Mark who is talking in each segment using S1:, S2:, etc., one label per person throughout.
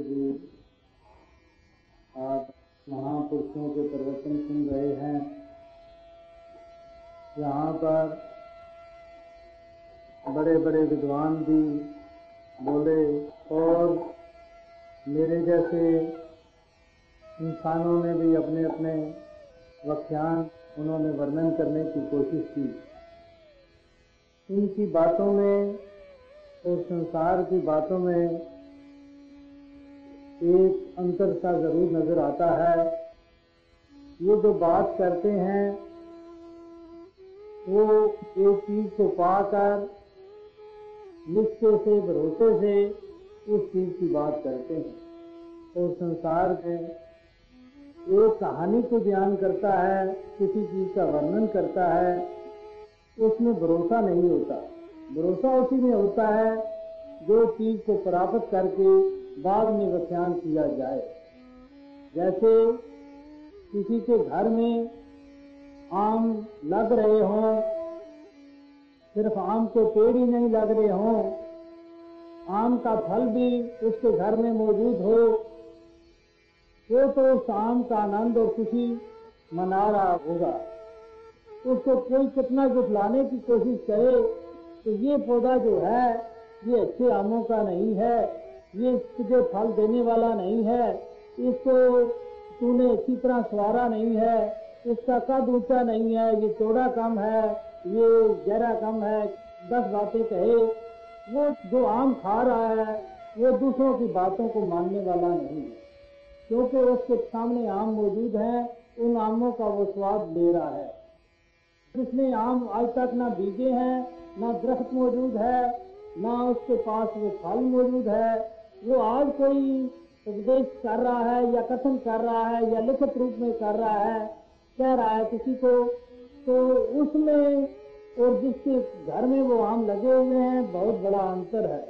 S1: जी, आप महापुरुषों के प्रवचन सुन रहे हैं। यहाँ पर बड़े बड़े विद्वान भी बोले और मेरे जैसे इंसानों ने भी अपने अपने व्याख्यान उन्होंने वर्णन करने की कोशिश की। इनकी बातों में और संसार की बातों में एक अंतर सा ज़रूर नज़र आता है। ये जो बात करते हैं, वो एक चीज़ को पाकर निश्चय से, भरोसे से उस चीज़ की बात करते हैं। और संसार में एक कहानी को बयान करता है, किसी चीज़ का वर्णन करता है उसमें भरोसा नहीं होता। भरोसा उसी में होता है जो चीज़ को प्राप्त करके बाद में व्याख्यान किया जाए। जैसे किसी के घर में आम लग रहे हों, सिर्फ़ आम के पेड़ ही नहीं लग रहे हों, आम का फल भी उसके घर में मौजूद हो, वो तो उस आम का आनंद और खुशी मना रहा होगा। उसको कोई कितना जुटलाने की कोशिश करे तो ये पौधा जो है, ये अच्छे आमों का नहीं है, ये तुझे फल देने वाला नहीं है, इसको तूने अच्छी तरह सवारा नहीं है, इसका कद ऊँचा नहीं है, ये चौड़ा कम है, ये गहरा कम है, दस बातें कहे। वो जो आम खा रहा है, वो दूसरों की बातों को मानने वाला नहीं है, क्योंकि उसके सामने आम मौजूद है, उन आमों का वो स्वाद ले रहा है। जिसने आम आज तक ना बीजे हैं, ना दरख्त मौजूद है, ना उसके पास वो फल मौजूद है, वो आज कोई उपदेश कर रहा है या कथन कर रहा है या लिखित रूप में कर रहा है, कह रहा है किसी को तो उसमें और जिसके घर में वो आम लगे हुए हैं, बहुत बड़ा अंतर है।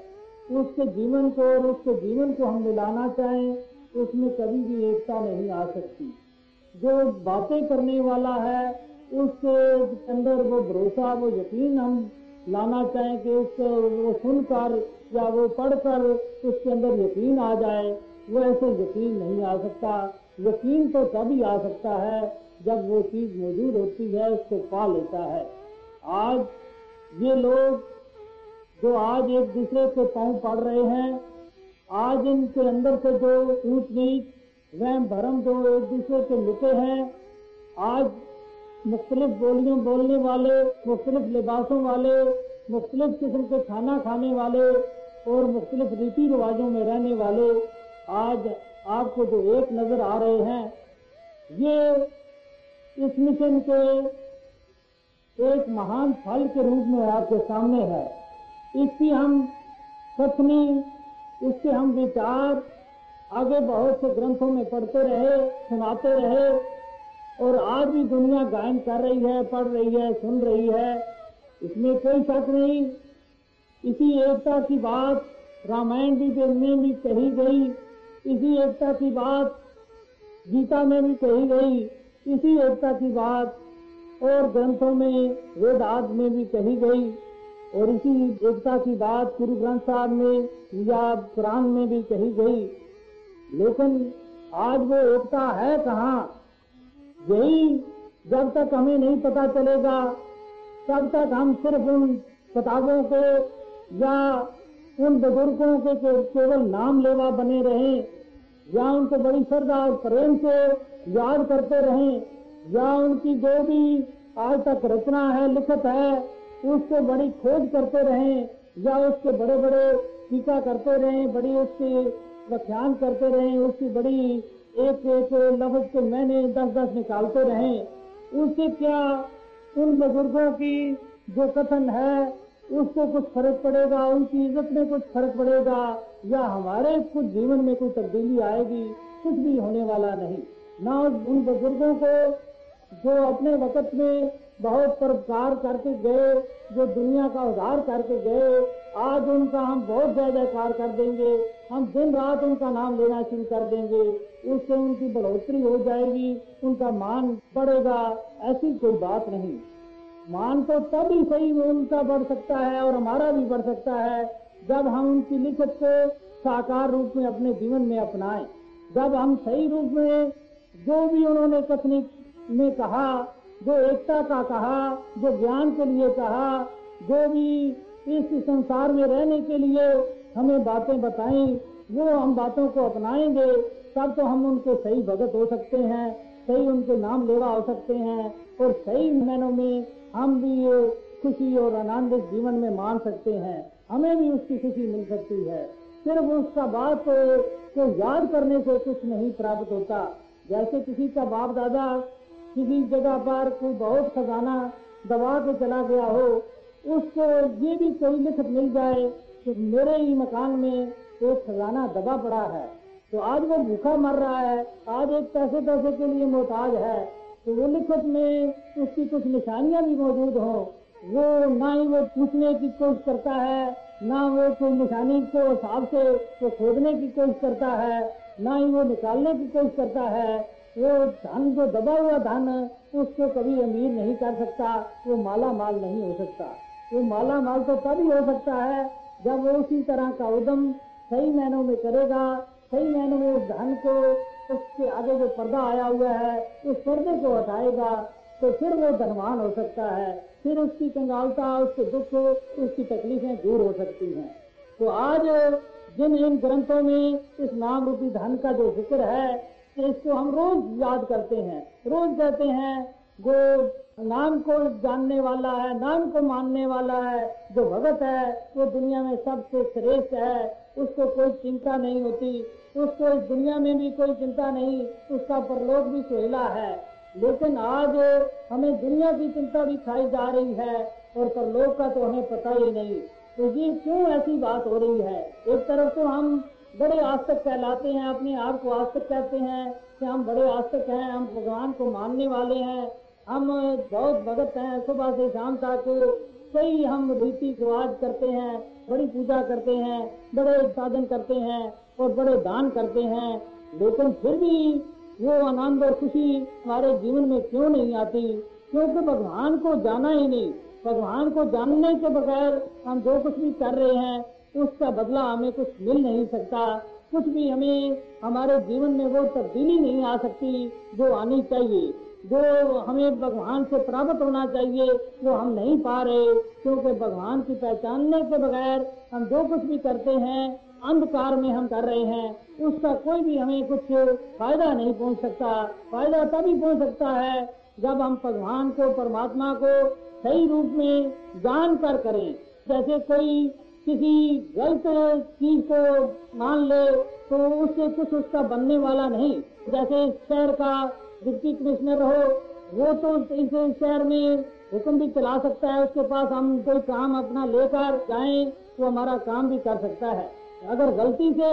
S1: उसके जीवन को और उसके जीवन को हम मिलाना चाहें, उसमें कभी भी एकता नहीं आ सकती। जो बातें करने वाला है उसके अंदर वो भरोसा, वो यकीन हम लाना चाहें कि उसको वो सुनकर या वो पढ़कर उसके अंदर यकीन आ जाए। वो ऐसे यकीन नहीं आ सकता। यकीन तो तभी आ सकता है जब वो चीज़ मौजूद होती है, उसको पा लेता है। आज ये लोग जो आज एक दूसरे के पाँव पड़ रहे हैं, आज इनके अंदर से जो ऊंच नीच वह भरम जो एक दूसरे के मिटे हैं, आज मुख्तलिफ़ बोलियों, बोलने वाले, मुख्तलिफ़ लिबासों वाले, मुख्तलिफ़ किस्म के खाना खाने वाले और मुख्तलिफ़ रीति रिवाजों में रहने वाले आज आपको जो एक नज़र आ रहे हैं, ये इस मिशन के एक महान फल के रूप में आपके सामने है। इसकी हम कथनी इसके हम विचार आगे बहुत से ग्रंथों में पढ़ते रहे, सुनाते रहे और आज भी दुनिया गायन कर रही है, पढ़ रही है, सुन रही है, इसमें कोई शक नहीं। इसी एकता की बात रामायण भी में भी कही गई, इसी एकता की बात गीता में भी कही गई, इसी एकता की बात और ग्रंथों में वेदांत में भी कही गई, और इसी एकता की बात गुरु ग्रंथ साहब में या कुरान में भी कही गई। लेकिन आज वो एकता है कहाँ? यही जब तक हमें नहीं पता चलेगा, तब तक हम सिर्फ़ उन किताबों के या उन बुज़ुर्गों के केवल नाम लेवा बने रहें, या उनको बड़ी श्रद्धा और प्रेम से याद करते रहें, या उनकी जो भी आज तक रचना है, लिखत है, उसको बड़ी खोज करते रहें, या उसके बड़े बड़े टीका करते रहें, बड़ी उसकी व्याख्यान करते रहें, उसकी बड़ी एक एक लफ्ज के मैंने दस दस निकालते रहे। उससे क्या उन बुज़ुर्गों की जो कथन है, उसको कुछ फ़र्क पड़ेगा, उनकी इज़्ज़त में कुछ फ़र्क पड़ेगा, या हमारे कुछ जीवन में कोई तब्दीली आएगी, कुछ भी होने वाला नहीं। ना उन बुज़ुर्गों को जो अपने वक्त में बहुत परोपकार करके गए, जो दुनिया का उद्धार करके गए, आज उनका हम बहुत जय जयकार कर देंगे, हम दिन रात उनका नाम लेना शुरू कर देंगे। उससे उनकी बढ़ोतरी हो जाएगी, उनका मान बढ़ेगा, ऐसी कोई बात नहीं। मान तो तभी सही उनका बढ़ सकता है और हमारा भी बढ़ सकता है, जब हम उनकी लिखत को साकार रूप में अपने जीवन में अपनाएँ। जब हम सही रूप में जो भी उन्होंने कथनी में कहा, जो एकता का कहा, जो ज्ञान के लिए कहा, जो भी इस संसार में रहने के लिए हमें बातें बताई वो हम बातों को अपनाएँगे, तब तो हम उनके सही भगत हो सकते हैं, सही उनके नाम लेवा हो सकते हैं, और सही महीनों में हम भी ये खुशी और आनंदित जीवन में मान सकते हैं। हमें भी उसकी खुशी मिल सकती है। सिर्फ़ उसका बात को याद करने से कुछ नहीं प्राप्त होता। जैसे किसी का बाप दादा किसी जगह पर कोई बहुत खजाना दबा के चला गया हो, उसको ये भी कोई लिखत मिल जाए कि मेरे ही मकान में एक खजाना दबा पड़ा है। तो आज वो भूखा मर रहा है। आज एक पैसे पैसे के लिए मोहताज है। तो वो लिखत में उसकी कुछ निशानियाँ भी मौजूद हों। वो ना ही वो पूछने की कोशिश करता है, ना वो कोई निशानी को हिसाब से वो खोदने की कोशिश करता है, ना ही वो निकालने की कोशिश करता है। वो धन जो दबा हुआ धन, उसको कभी अमीर नहीं कर सकता। वो माला माल नहीं हो सकता। वो माला माल तो तभी हो सकता है जब वो उसी तरह का उदम सही महीनों में करेगा सही महीनों में उस धन को, उसके आगे जो पर्दा आया हुआ है, उस पर्दे को हटाएगा तो फिर वो धनवान हो सकता है। फिर उसकी कंगालता, उसके दुख, उसकी तकलीफें दूर हो सकती हैं। तो आज जिन इन ग्रंथों में इस नाम रूपी धन का जो ज़िक्र है, इसको हम रोज याद करते हैं। रोज कहते हैं जो नाम को जानने वाला है, नाम को मानने वाला है, जो भगत है, वो दुनिया में सबसे श्रेष्ठ है, उसको कोई चिंता नहीं होती, उसको इस दुनिया में भी कोई चिंता नहीं, उसका परलोक भी सुहेला है। लेकिन आज हमें दुनिया की चिंता भी खाई जा रही है और परलोक का तो हमें पता ही नहीं। तो ये क्यों ऐसी बात हो रही है? एक तरफ़ तो हम बड़े आस्तक कहलाते हैं, अपने आप को आस्तक कहते हैं कि हम बड़े आस्तक हैं, हम भगवान को मानने वाले हैं हम बहुत भगत हैं, सुबह से शाम तक। कई हम रीति रिवाज करते हैं, बड़ी पूजा करते हैं, बड़े साधन करते हैं और बड़े दान करते हैं। लेकिन फिर भी वो आनंद और खुशी हमारे जीवन में क्यों नहीं आती? क्योंकि भगवान को जाना ही नहीं। भगवान को जानने के बगैर हम जो कुछ भी कर रहे हैं, उसका बदला हमें कुछ मिल नहीं सकता। कुछ भी हमें, हमारे जीवन में वो तब्दीली नहीं आ सकती जो आनी चाहिए। जो हमें भगवान से प्राप्त होना चाहिए, वो हम नहीं पा रहे, क्योंकि भगवान की पहचानने के बगैर हम जो कुछ भी करते हैं, अंधकार में हम कर रहे हैं, उसका कोई भी हमें कुछ फ़ायदा नहीं पहुँच सकता। फ़ायदा तभी पहुँच सकता है जब हम भगवान को, परमात्मा को सही रूप में जान कर। करें जैसे कोई किसी गलत चीज़ को मान ले तो उससे कुछ उसका बनने वाला नहीं। जैसे शहर का डिप्टी कमिश्नर हो वो तो इस शहर में हुक्म भी चला सकता है, उसके पास हम कोई काम अपना लेकर जाए तो हमारा काम भी कर सकता है। अगर गलती से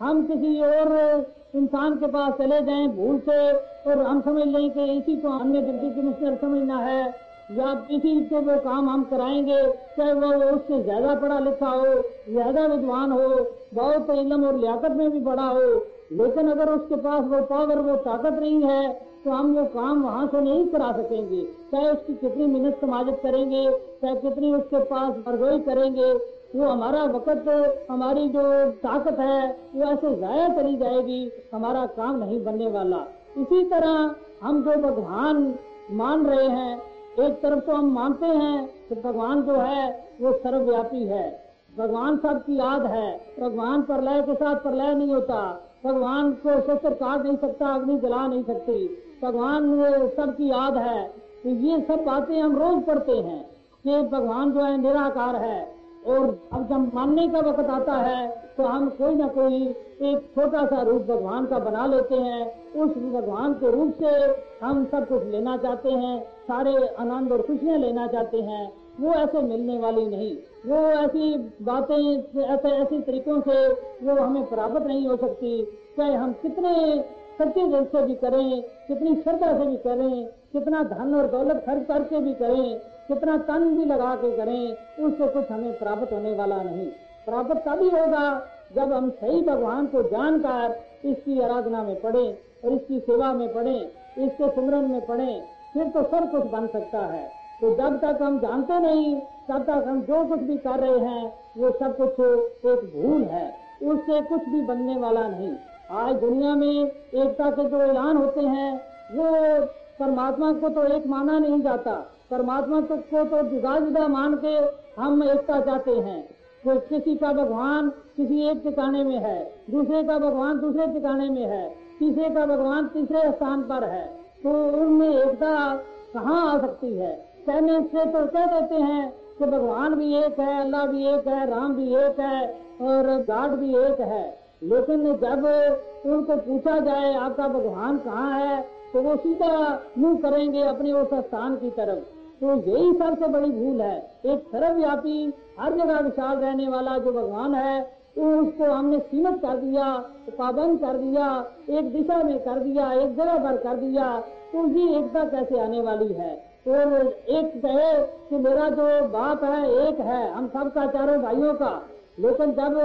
S1: हम किसी और इंसान के पास चले जाएँ भूल से और हम समझ लें कि इसी को हमने डिप्टी कमिश्नर समझना है, या इसी से वो काम हम कराएँगे, चाहे वो उससे ज़्यादा पढ़ा लिखा हो, ज़्यादा विद्वान हो, बहुत इलम और लियाकत में भी बड़ा हो लेकिन अगर उसके पास वो पावर, वो ताकत नहीं है तो हम वो काम वहाँ से नहीं करा सकेंगे। चाहे उसकी कितनी मेहनत समाजत करेंगे, चाहे कितनी उसके पास बरगोई करेंगे, वो हमारा वक्त, हमारी जो ताकत है, वो ऐसे जाया चली जाएगी, हमारा काम नहीं बनने वाला। इसी तरह हम जो भगवान मान रहे हैं, एक तरफ़ तो हम मानते हैं कि भगवान जो है, वो सर्वव्यापी है। भगवान सबकी याद है, भगवान प्रलय के साथ प्रलय नहीं होता। भगवान को शस्त्र काट नहीं सकता, अग्नि जला नहीं सकती। भगवान सबकी याद है। तो ये सब बातें हम रोज पढ़ते हैं कि भगवान जो है निराकार है और अब जब मानने का वक्त आता है तो हम कोई ना कोई एक छोटा सा रूप भगवान का बना लेते हैं। उस भगवान के रूप से हम सब कुछ लेना चाहते हैं, सारे आनंद और खुशियाँ लेना चाहते हैं। वो ऐसे मिलने वाली नहीं। वो ऐसी बातें, ऐसे ऐसे तरीकों से वो हमें प्राप्त नहीं हो सकती। चाहे हम कितने सच्चे दिल से भी करें, कितनी श्रद्धा से भी करें, कितना धन और दौलत खर्च करके भी करें, कितना तन भी लगा के करें, उससे कुछ हमें प्राप्त होने वाला नहीं। प्राप्त तभी होगा जब हम सही भगवान को जानकर इसकी आराधना में पढ़े और इसकी सेवा में पढ़े, इसके सिमरन में पढ़े, फिर तो सब कुछ बन सकता है। तो जब तक हम जानते नहीं, तब तक हम जो कुछ भी कर रहे हैं, वो सब कुछ एक भूल है। उससे कुछ भी बनने वाला नहीं। आज दुनिया में एकता के जो ऐलान होते हैं, वो परमात्मा को तो एक माना नहीं जाता। परमात्मा को तो जुदा जुदा मान के हम एकता चाहते हैं। तो किसी का भगवान किसी एक ठिकाने में है, दूसरे का भगवान दूसरे ठिकाने में है, तीसरे का भगवान तीसरे स्थान पर है तो उनमें एकता कहाँ आ सकती है? कहने से तो कह देते हैं कि भगवान भी एक है, अल्लाह भी एक है, राम भी एक है और गाड भी एक है। लेकिन जब उनको पूछा जाए, आपका भगवान कहाँ है तो वो सीधा मुँह करेंगे अपने उस स्थान की तरफ़। तो यही सबसे बड़ी भूल है। एक सर्वव्यापी, हर जगह विशाल रहने वाला जो भगवान है तो उसको हमने सीमित कर दिया पाबंद कर दिया, एक दिशा में कर दिया, एक जगह पर कर दिया तो ये एकता कैसे आने वाली है? और एक कहे कि मेरा जो बाप है, एक है, हम सबका चारों भाइयों का। लेकिन जब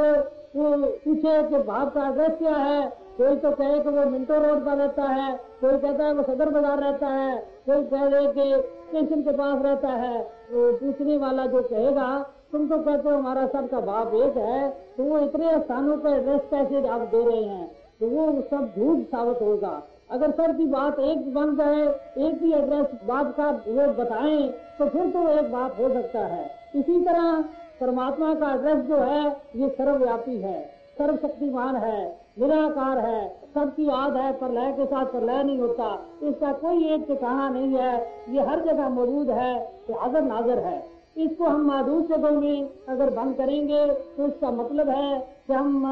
S1: पूछे कि बाप का एड्रेस क्या है, कोई तो कहे कि वो मिंटो रोड पर रहता है, कोई कहता है वो सदर बाज़ार रहता है, कोई कह रहे कि स्टेशन के पास रहता है, वो पूछने वाला जो कहेगा, तुम तो कहते हो हमारा सबका बाप एक है तो वो इतने स्थानों पर एड्रेस कैसे आप दे रहे हैं तो वो सब झूठ साबित होगा। अगर सर की बात एक बन जाए, एक ही एड्रेस बात का वो बताएँ तो फिर तो एक बात हो सकता है। इसी तरह परमात्मा का एड्रेस जो है, ये सर्वव्यापी है, सर्वशक्तिमान है, निराकार है, सबकी याद है प्रलय के साथ प्रलय नहीं होता। इसका कोई एक ठिकाना नहीं है, ये हर जगह मौजूद है हाजर नाजर है। इसको हम मादूस जगह में अगर बंद करेंगे तो इसका मतलब है कि हम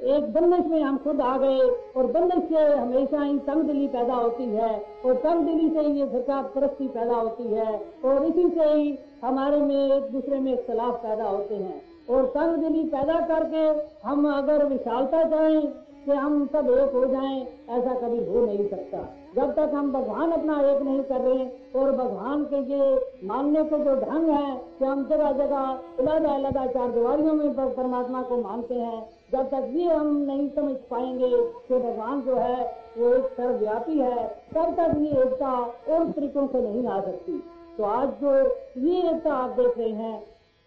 S1: एक बंदिश में हम खुद आ गए और बंदिश से हमेशा ही तंग दिली पैदा होती है और तंग दिली से ही ये सरकार परस्ती पैदा होती है और इसी से ही हमारे में एक दूसरे में इख्तलाफ पैदा होते हैं। और तंग दिली पैदा करके हम अगर विशालता चाहें कि हम सब एक हो जाएँ, ऐसा कभी हो नहीं सकता। जब तक हम भगवान अपना एक नहीं कर रहे और भगवान के ये मानने के जो ढंग है कि हम जगह जगह अलग अलग चार दीवारियों में परमात्मा को मानते हैं जब तक भी हम नहीं समझ पाएँगे कि भगवान जो है, वो एक सर्वव्यापी है, तब तक ये एकता और तरीकों से नहीं आ सकती। तो आज जो ये एकता आप देख रहे हैं,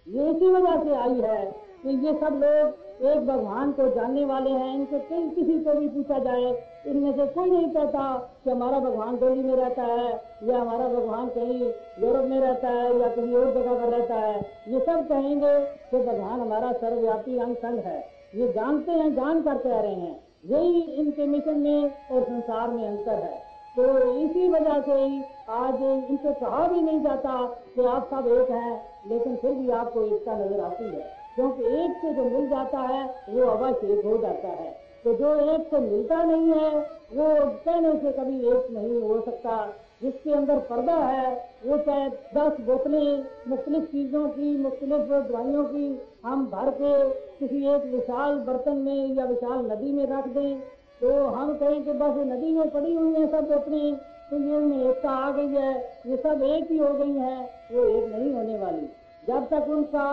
S1: ये इसी वजह से आई है कि ये सब लोग एक भगवान को जानने वाले हैं, इनसे कहीं किसी को भी पूछा जाए, इनमें से कोई नहीं कहता कि हमारा भगवान दिल्ली में रहता है, या हमारा भगवान कहीं यूरोप में रहता है, या कहीं और जगह पर रहता है। ये सब कहेंगे कि भगवान हमारा सर्वव्यापी अंग संग है। ये जानते हैं, जान कर कह रहे हैं। यही इनके मिशन में और संसार में अंतर है। तो इसी वजह से ही आज इनसे कहा भी नहीं जाता कि आप सब एक हैं, लेकिन फिर भी आपको एकता नज़र आती है। क्योंकि एक से जो मिल जाता है, वो अवश्य एक हो जाता है। तो जो एक से मिलता नहीं है, वो कहने से कभी एक नहीं हो सकता। जिसके अंदर पर्दा है, वो चाहे दस बोतलें, मुख्तलिफ़ चीज़ों की, मुख्तलिफ़ दवाइयों की, हम भर के किसी एक विशाल बर्तन में या विशाल नदी में रख दें तो हम कहें कि बस नदी में पड़ी हुई है सब बोतलें तो ये उनमें एकता आ गई है, ये सब एक ही हो गई है, वो एक नहीं होने वाली। जब तक उनका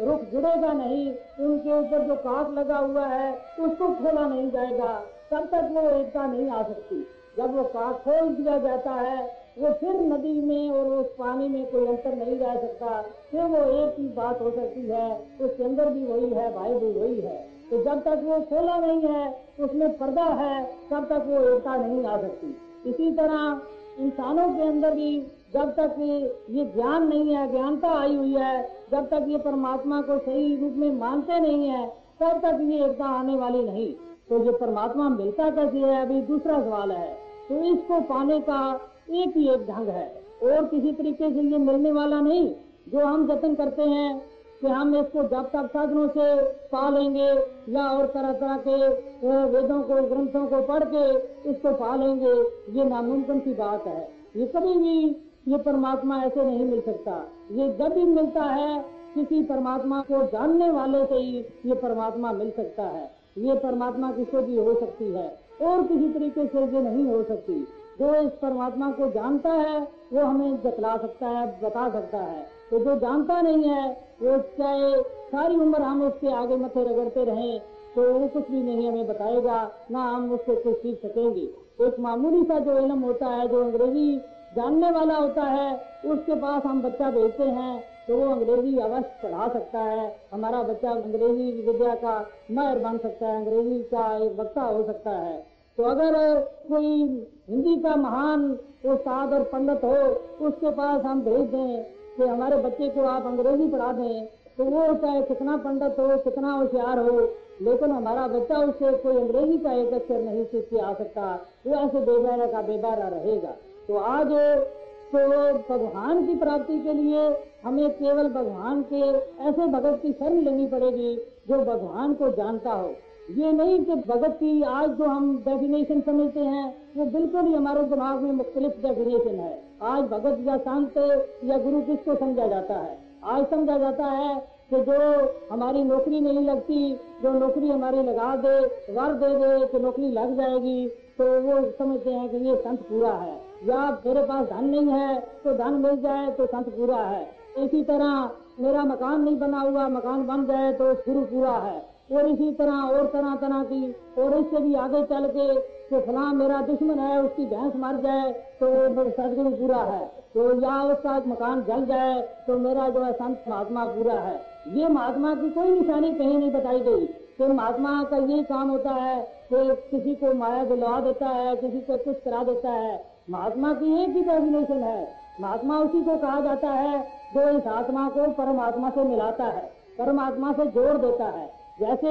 S1: रुख जुड़ेगा नहीं, उनके ऊपर जो काट लगा हुआ है, उसको खोला नहीं जाएगा, तब तक वो एकता नहीं आ सकती। जब वो काट खोल दिया जाता है, वो फिर नदी में और उस पानी में कोई अंतर नहीं रह सकता। फिर वो एक ही बात हो सकती है, उसके अंदर भी वही है भाई भी वही है। तो जब तक वो खोला नहीं है, उसमें पर्दा है, तब तक वो एकता नहीं आ सकती। इसी तरह इंसानों के अंदर भी जब तक ये ज्ञान नहीं है, ज्ञानता आई हुई है, जब तक ये परमात्मा को सही रूप में मानते नहीं है, तब तक ये एकता आने वाली नहीं। तो ये परमात्मा मिलता कैसे है? अभी दूसरा सवाल है। तो इसको पाने का एक ही एक ढंग है। और किसी तरीके से ये मिलने वाला नहीं, जो हम जतन करते हैं कि हम इसको जब तक साधनों से पा लेंगे या और तरह तरह के वेदों को, ग्रंथों को पढ़ के इसको पा लेंगे, ये नामुमकिन की बात है। ये कभी भी ये परमात्मा ऐसे नहीं मिल सकता। ये जब भी मिलता है, किसी परमात्मा को जानने वाले से ही ये परमात्मा मिल सकता है। ये परमात्मा किसी भी हो सकती है? और किसी तरीके से ये नहीं हो सकती। जो इस परमात्मा को जानता है, वो हमें जतला सकता है, बता सकता है। तो जो जानता नहीं है, वो चाहे सारी उम्र हम उसके आगे मथे रगड़ते रहें तो वो कुछ भी नहीं हमें बताएगा, ना हम उससे कुछ सीख सकेंगे। एक मामूली सा जो इलम होता है, जो अंग्रेज़ी जानने वाला होता है, उसके पास हम बच्चा भेजते हैं तो वो अंग्रेज़ी अवश्य पढ़ा सकता है। हमारा बच्चा अंग्रेज़ी विद्या का महर बन सकता है, अंग्रेज़ी का एक वक्ता हो सकता है। तो अगर कोई हिंदी का महान उस्ताद और पंडित हो, उसके पास हम भेज दें कि हमारे बच्चे को आप अंग्रेज़ी पढ़ा दें तो वो चाहे कितना पंडित हो, कितना होशियार हो, लेकिन हमारा बच्चा उससे कोई अंग्रेज़ी का एक अक्षर नहीं सीख के आ सकता। वो ऐसे बेबारा का बेबारा रहेगा। तो आज तो भगवान की प्राप्ति के लिए हमें केवल भगवान के ऐसे भगत की शरण लेनी पड़ेगी जो भगवान को जानता हो। ये नहीं कि भगत की आज जो हम डेफिनेशन समझते हैं, वो बिल्कुल ही हमारे दिमाग में मुख्तलिफ़ डेफिनेशन है। आज भगत या शांत या गुरु किसको समझा जाता है? आज समझा जाता है कि जो हमारी नौकरी नहीं लगती, जो नौकरी हमारी लगा दे, वर दे दे, कि नौकरी लग जाएगी तो वो समझते हैं कि ये संत पूरा है। या मेरे पास धन नहीं है तो धन मिल जाए तो संत पूरा है। इसी तरह मेरा मकान नहीं बना हुआ, मकान बन जाए तो शुरू पूरा है। और इसी तरह, और तरह तरह की, और इससे भी आगे चल के कि फला मेरा दुश्मन है, उसकी भैंस मर जाए तो सदगुरु पूरा है। तो या उसका मकान जल जाए तो मेरा जो है संत महात्मा पूरा है। ये महात्मा की कोई निशानी कहीं नहीं बताई गई। कि महात्मा का ये काम होता है कि किसी को माया दिलवा देता है, किसी को कुछ करा देता है। महात्मा की एक ही डेफिनेशन है। महात्मा उसी को कहा जाता है जो इस आत्मा को परमात्मा से मिलाता है, परमात्मा से जोड़ देता है। जैसे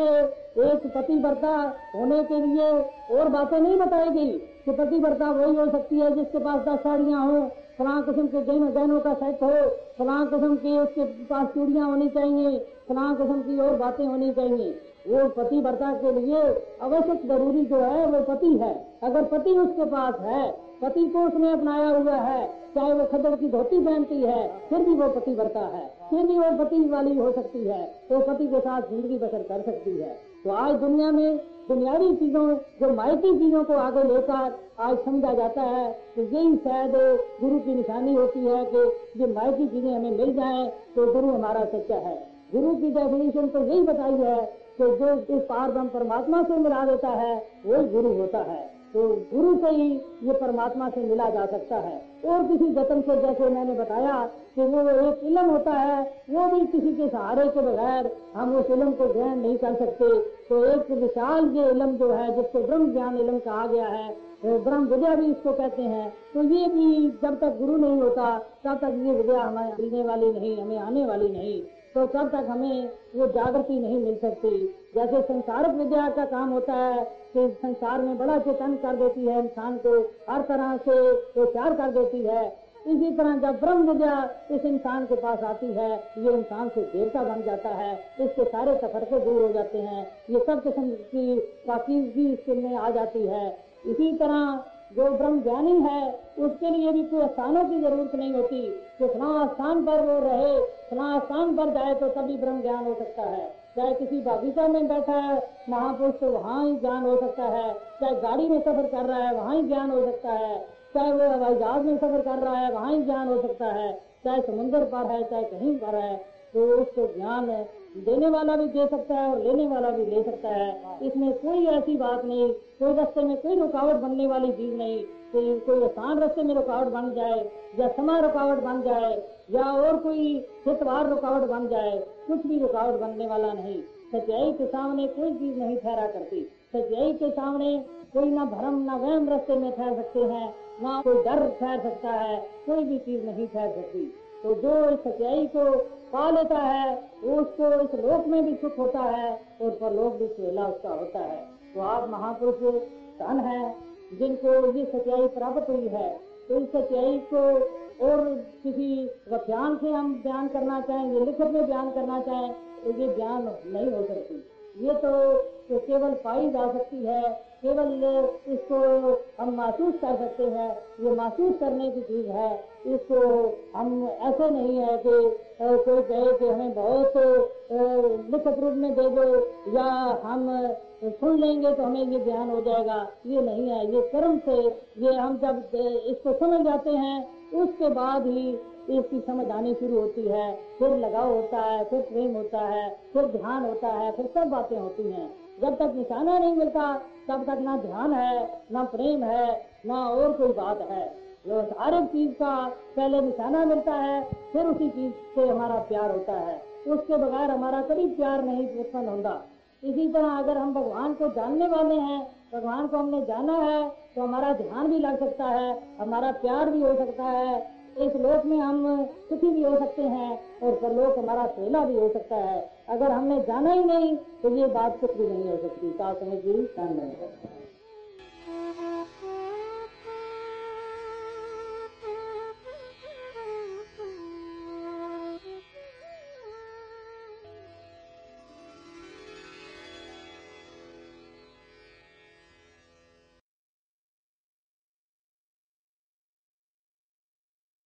S1: एक पतिव्रता होने के लिए और बातें नहीं बताई गई कि पतिव्रता वही हो सकती है जिसके पास दस साड़ियाँ हो, फलां किस्म के जैन गहनों का सेट हो, फलां किस्म की उसके पास चूड़ियाँ होनी चाहिए, फला किस्म की और बातें होनी चाहिए। वो पतिव्रता के लिए आवश्यक ज़रूरी जो है, वो पति है। अगर पति उसके पास है, पति को उसने अपनाया हुआ है, चाहे वो खदर की धोती पहनती है, फिर भी वो पति बढ़ता है। फिर भी वो पति वाली हो सकती है तो पति के साथ ज़िंदगी बसर कर सकती है। तो आज दुनिया में दुनियावी चीज़ों, जो माइती चीज़ों को आगे लेकर आज समझा जाता है कि यही शायद गुरु की निशानी होती है कि ये माइती चीज़ें हमें मिल जाए तो गुरु हमारा सच्चा है। गुरु की डेफिनेशन तो यही बताई है कि जो इस पार ब्रह्म परमात्मा से मिला देता है वो गुरु होता है। तो गुरु से ही ये परमात्मा से मिला जा सकता है। और किसी जतन से, जैसे मैंने बताया कि वो एक इलम होता है, वो भी किसी के सहारे के बगैर हम उस इलम को ग्रहण नहीं कर सकते। तो एक विशाल ये इलम जो है, जिसको ब्रह्म ज्ञान इलम कहा गया है तो ब्रह्म विद्या भी इसको कहते हैं। तो ये भी जब तक गुरु नहीं होता, तब तक ये विद्या हमें मिलने वाली नहीं, हमें आने वाली नहीं। तो तब तक हमें वो जागृति नहीं मिल सकती। जैसे संसारिक विद्या का काम होता है, कि संसार में बड़ा चेतन कर देती है इंसान को, हर तरह से वो प्यार कर देती है। इसी तरह जब ब्रह्म विद्या इस इंसान के पास आती है, ये इंसान से देवता बन जाता है। इसके सारे तफरके दूर हो जाते हैं। ये सब किस्म की पाकिजगी इसके में आ जाती है। इसी तरह जो ब्रह्म ज्ञानी है, उसके लिए भी कोई स्थानों की ज़रूरत नहीं होती। कि फला स्थान पर वो रहे, फला स्थान पर जाए तो तभी ब्रह्म ज्ञान हो सकता है। चाहे किसी बागीचा में बैठा है, महापुरुष तो वहाँ ही ज्ञान हो सकता है। चाहे गाड़ी में सफ़र कर रहा है, वहाँ ही ज्ञान हो सकता है। चाहे वो हवाई जहाज़ में सफ़र कर रहा है, वहाँ ही ज्ञान हो सकता है। चाहे समुन्द्र पर है, चाहे कहीं पर है तो उसको ज्ञान देने वाला भी दे सकता है और लेने वाला भी ले सकता है। इसमें कोई ऐसी बात नहीं, कोई रास्ते में कोई रुकावट बनने वाली चीज़ नहीं कि कोई आसान रास्ते में रुकावट बन जाए या समय रुकावट बन जाए या और कोई हितवार रुकावट बन जाए, कुछ भी रुकावट बनने वाला नहीं। सच्चाई के सामने कोई चीज़ नहीं ठहरा करती। सच्चाई के सामने कोई ना भरम, ना वहम रास्ते में ठहर सकते हैं, ना कोई डर ठहर सकता है, कोई भी चीज़ नहीं ठहर सकती। तो जो इस सच्चाई को पा लेता है उसको इस लोक में भी सुख होता है और परलोक भी सुहेला उसका होता है। तो आप महापुरुष धन है जिनको ये सच्चाई प्राप्त हुई है तो इस सच्चाई को और किसी व्याख्यान से हम बयान करना चाहें ये लिखित में बयान करना चाहें तो ये बयान नहीं हो सकती। ये तो, तो केवल पाई जा सकती है केवल इसको हम महसूस कर सकते हैं, ये महसूस करने की चीज़ है। इसको हम, ऐसे नहीं है कि कोई कहे कि हमें बहुत लिखित रूप में दे दो, या हम सुन लेंगे तो हमें ये ज्ञान हो जाएगा। ये नहीं है, ये कर्म से, ये हम जब इसको समझ जाते हैं, उसके बाद ही इसकी समझ आनी शुरू होती है। फिर लगाव होता है, फिर प्रेम होता है, फिर ध्यान होता है, फिर सब बातें होती हैं। जब तक निशाना नहीं मिलता, तब तक ना ध्यान है, ना प्रेम है, ना और कोई बात है। हर एक चीज़ का पहले निशाना मिलता है, फिर उसी चीज़ से हमारा प्यार होता है। उसके बगैर हमारा कभी प्यार नहीं उत्पन्न होता। इसी तरह अगर हम भगवान को जानने वाले हैं, भगवान को हमने जाना है तो हमारा ध्यान भी लग सकता है, हमारा प्यार भी हो सकता है। इस लोक में हम सुखी भी हो सकते हैं और परलोक हमारा पहला भी हो सकता है। अगर हमने जाना ही नहीं तो ये बात भी नहीं हो सकती। का समझ जी